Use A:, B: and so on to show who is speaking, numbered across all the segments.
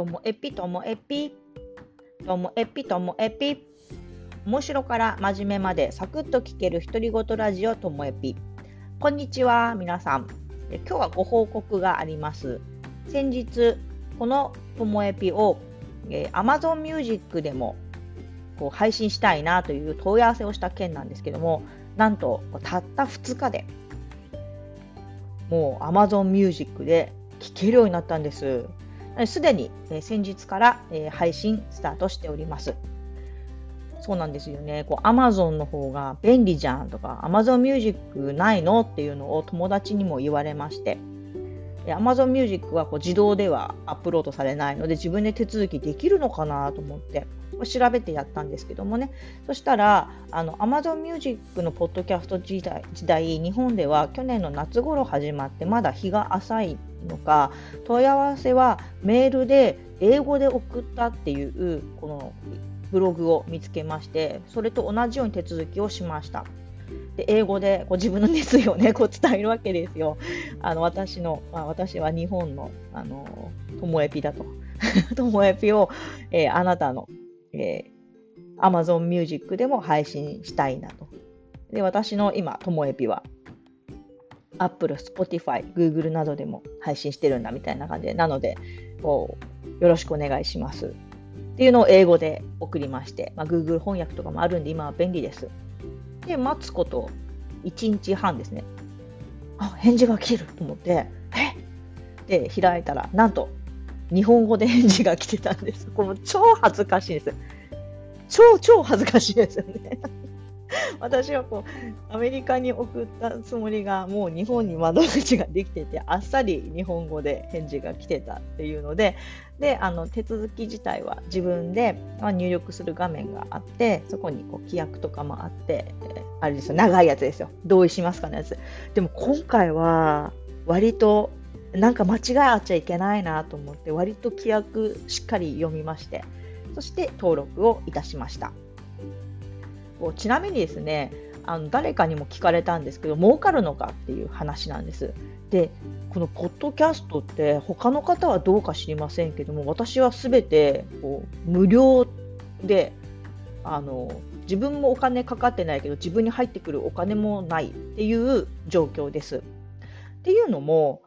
A: ともえぴともえぴともえぴともえぴ面白から真面目までサクッと聞ける独り言ラジオともえぴこんにちは皆さん。今日はご報告があります。先日このともえぴを、えー、Amazon Music でもこう配信したいなという問い合わせをした件なんですけどもなんとたった2日でもう Amazon Music で聴けるようになったんです。すでに、え先日から、配信スタートしております。そうなんですよね。こう Amazon の方が便利じゃんとか Amazon Music ないのっていうのを友達にも言われまして。Amazon Music はこう自動ではアップロードされないので自分で手続きできるのかなと思って調べてやったんですけどもねそしたらあの Amazon Music のポッドキャスト時代時代日本では去年の夏頃始まってまだ日が浅いのか問い合わせはメールで英語で送ったっていうこのブログを見つけましてそれと同じように手続きをしました。で英語でこう自分の熱意を、ね、こう伝えるわけですよ。あの私の、まあ、私は日本のあのともえぴだと。ともえぴを、えー、あなたの、えー、Amazon Music でも配信したいなと。で私の今、ともえぴは Apple、Spotify、Google などでも配信してるんだみたいな感じで、なので、よろしくお願いします。っていうのを英語で送りまして、まあ、Google 翻訳とかもあるんで、今は便利です。で、待つこと1日半ですね。あ、返事が来ると思って、え？で、開いたら、なんと、日本語で返事が来てたんです。これ超恥ずかしいです。超超恥ずかしいですよね。私はこうアメリカに送ったつもりがもう日本に窓口ができててあっさり日本語で返事が来てたっていうのでであの手続き自体は自分で、入力する画面があってそこにこう規約とかもあって、あれですよ長いやつですよ。同意しますかのやつ。でも今回は割となんか間違いあっちゃいけないなと思って割と規約しっかり読みましてそして登録をいたしました。ちなみにですねあの誰かにも聞かれたんですけど儲かるのかっていう話なんです。でこのポッドキャストって他の方はどうか知りませんけども私は全てこう無料であの自分もお金かかってないけど自分に入ってくるお金もないっていう状況です。っていうのも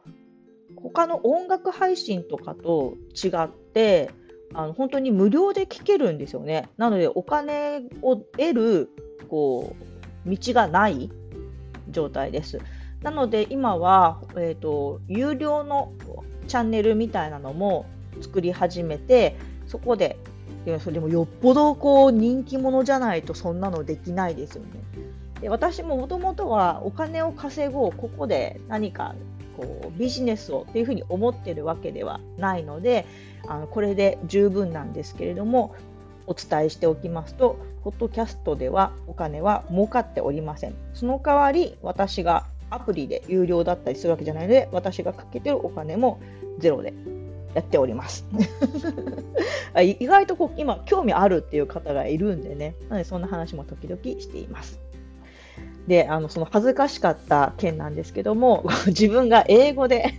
A: 他の音楽配信とかと違ってあの本当に無料で聞けるんですよね。なのでお金を得るこう道がない状態です。なので今は、えーと、有料のチャンネルみたいなのも作り始めてそこでいやそれもよっぽどこう人気者じゃないとそんなのできないですよね。で私ももともとはお金を稼ごうここで何かこうビジネスをっていうふうに思ってるわけではないのであのこれで十分なんですけれどもお伝えしておきますとポッドキャストではお金は儲かっておりません。その代わり私がアプリで有料だったりするわけじゃないので私がかけてるお金もゼロでやっております。意外とこう今興味あるっていう方がいるんでね。なのでそんな話も時々しています。であのその恥ずかしかった件なんですけども 自分が英語で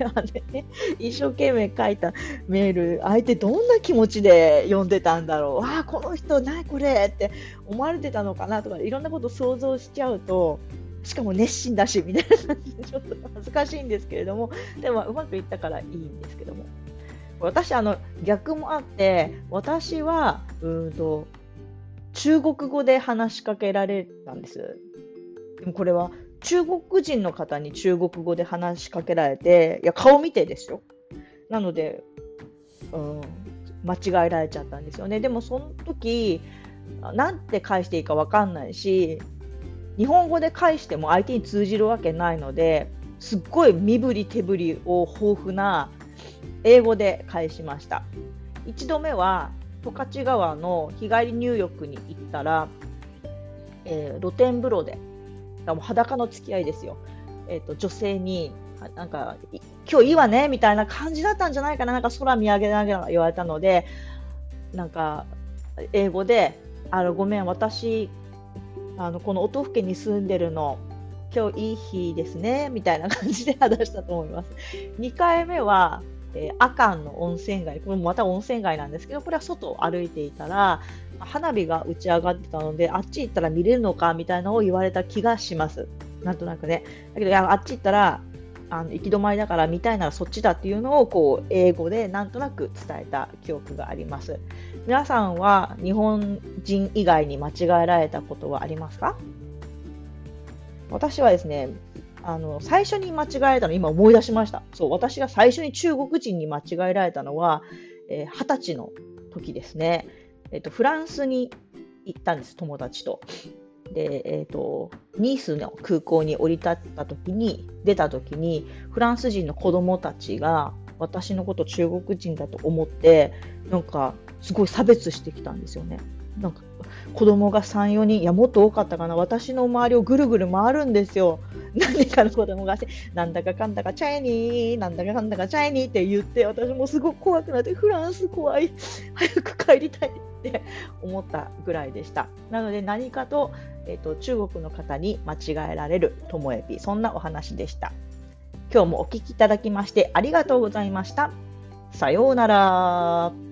A: 一生懸命書いたメール相手どんな気持ちで読んでたんだろう。わあこの人何これって思われてたのかなとかいろんなこと想像しちゃうとしかも熱心だしみたいな感じでちょっと恥ずかしいんですけれどもでもうまくいったからいいんですけども。私あの逆もあって私はうんと中国語で話しかけられたんです。でもこれは中国人の方に中国語で話しかけられて、いや、顔見てですよ。なので、うん、間違えられちゃったんですよね。でもその時、なんて返していいか分かんないし、日本語で返しても相手に通じるわけないので、すっごい身振り手振りを豊富な英語で返しました。1度目は十勝川の日帰り入浴に行ったら、えー、露天風呂でもう裸の付き合いですよ。え、ー、と、女性に、なんか、今日いいわねみたいな感じだったんじゃないかな。なんか空見上げながら言われたので、なんか、英語で、あの、ごめん、私、あの、この音更に住んでるの、今日いい日ですね、みたいな感じで話したと思います。2回目は、えー、阿寒の温泉街、これもまた温泉街なんですけど、これは外を歩いていたら、花火が打ち上がってたので、あっち行ったら見れるのかみたいなのを言われた気がします。なんとなくね。だけど、いやあっち行ったら、あの行き止まりだから見たいならそっちだっていうのをこう英語でなんとなく伝えた記憶があります。皆さんは日本人以外に間違えられたことはありますか？私はですね、あの最初に間違えたの今思い出しました。そう、私が最初に中国人に間違えられたのは、えー、20歳の時ですね。えっ、と、フランスに行ったんです、友達と。で、えっ、と、ニースの空港に降り立った時に、出た時に、フランス人の子供たちが、私のこと中国人だと思って、なんか、すごい差別してきたんですよね。なんか、子供が3、4人、いや、もっと多かったかな、私の周りをぐるぐる回るんですよ。何かの子供がなんだかかんだかチャイニー、なんだかかんだかチャイニーって言って、私もすごく怖くなって、フランス怖い、早く帰りたいって思ったぐらいでした。なので何かと、えーと、中国の方に間違えられるともえび、そんなお話でした。今日もお聴きいただきましてありがとうございました。さようなら。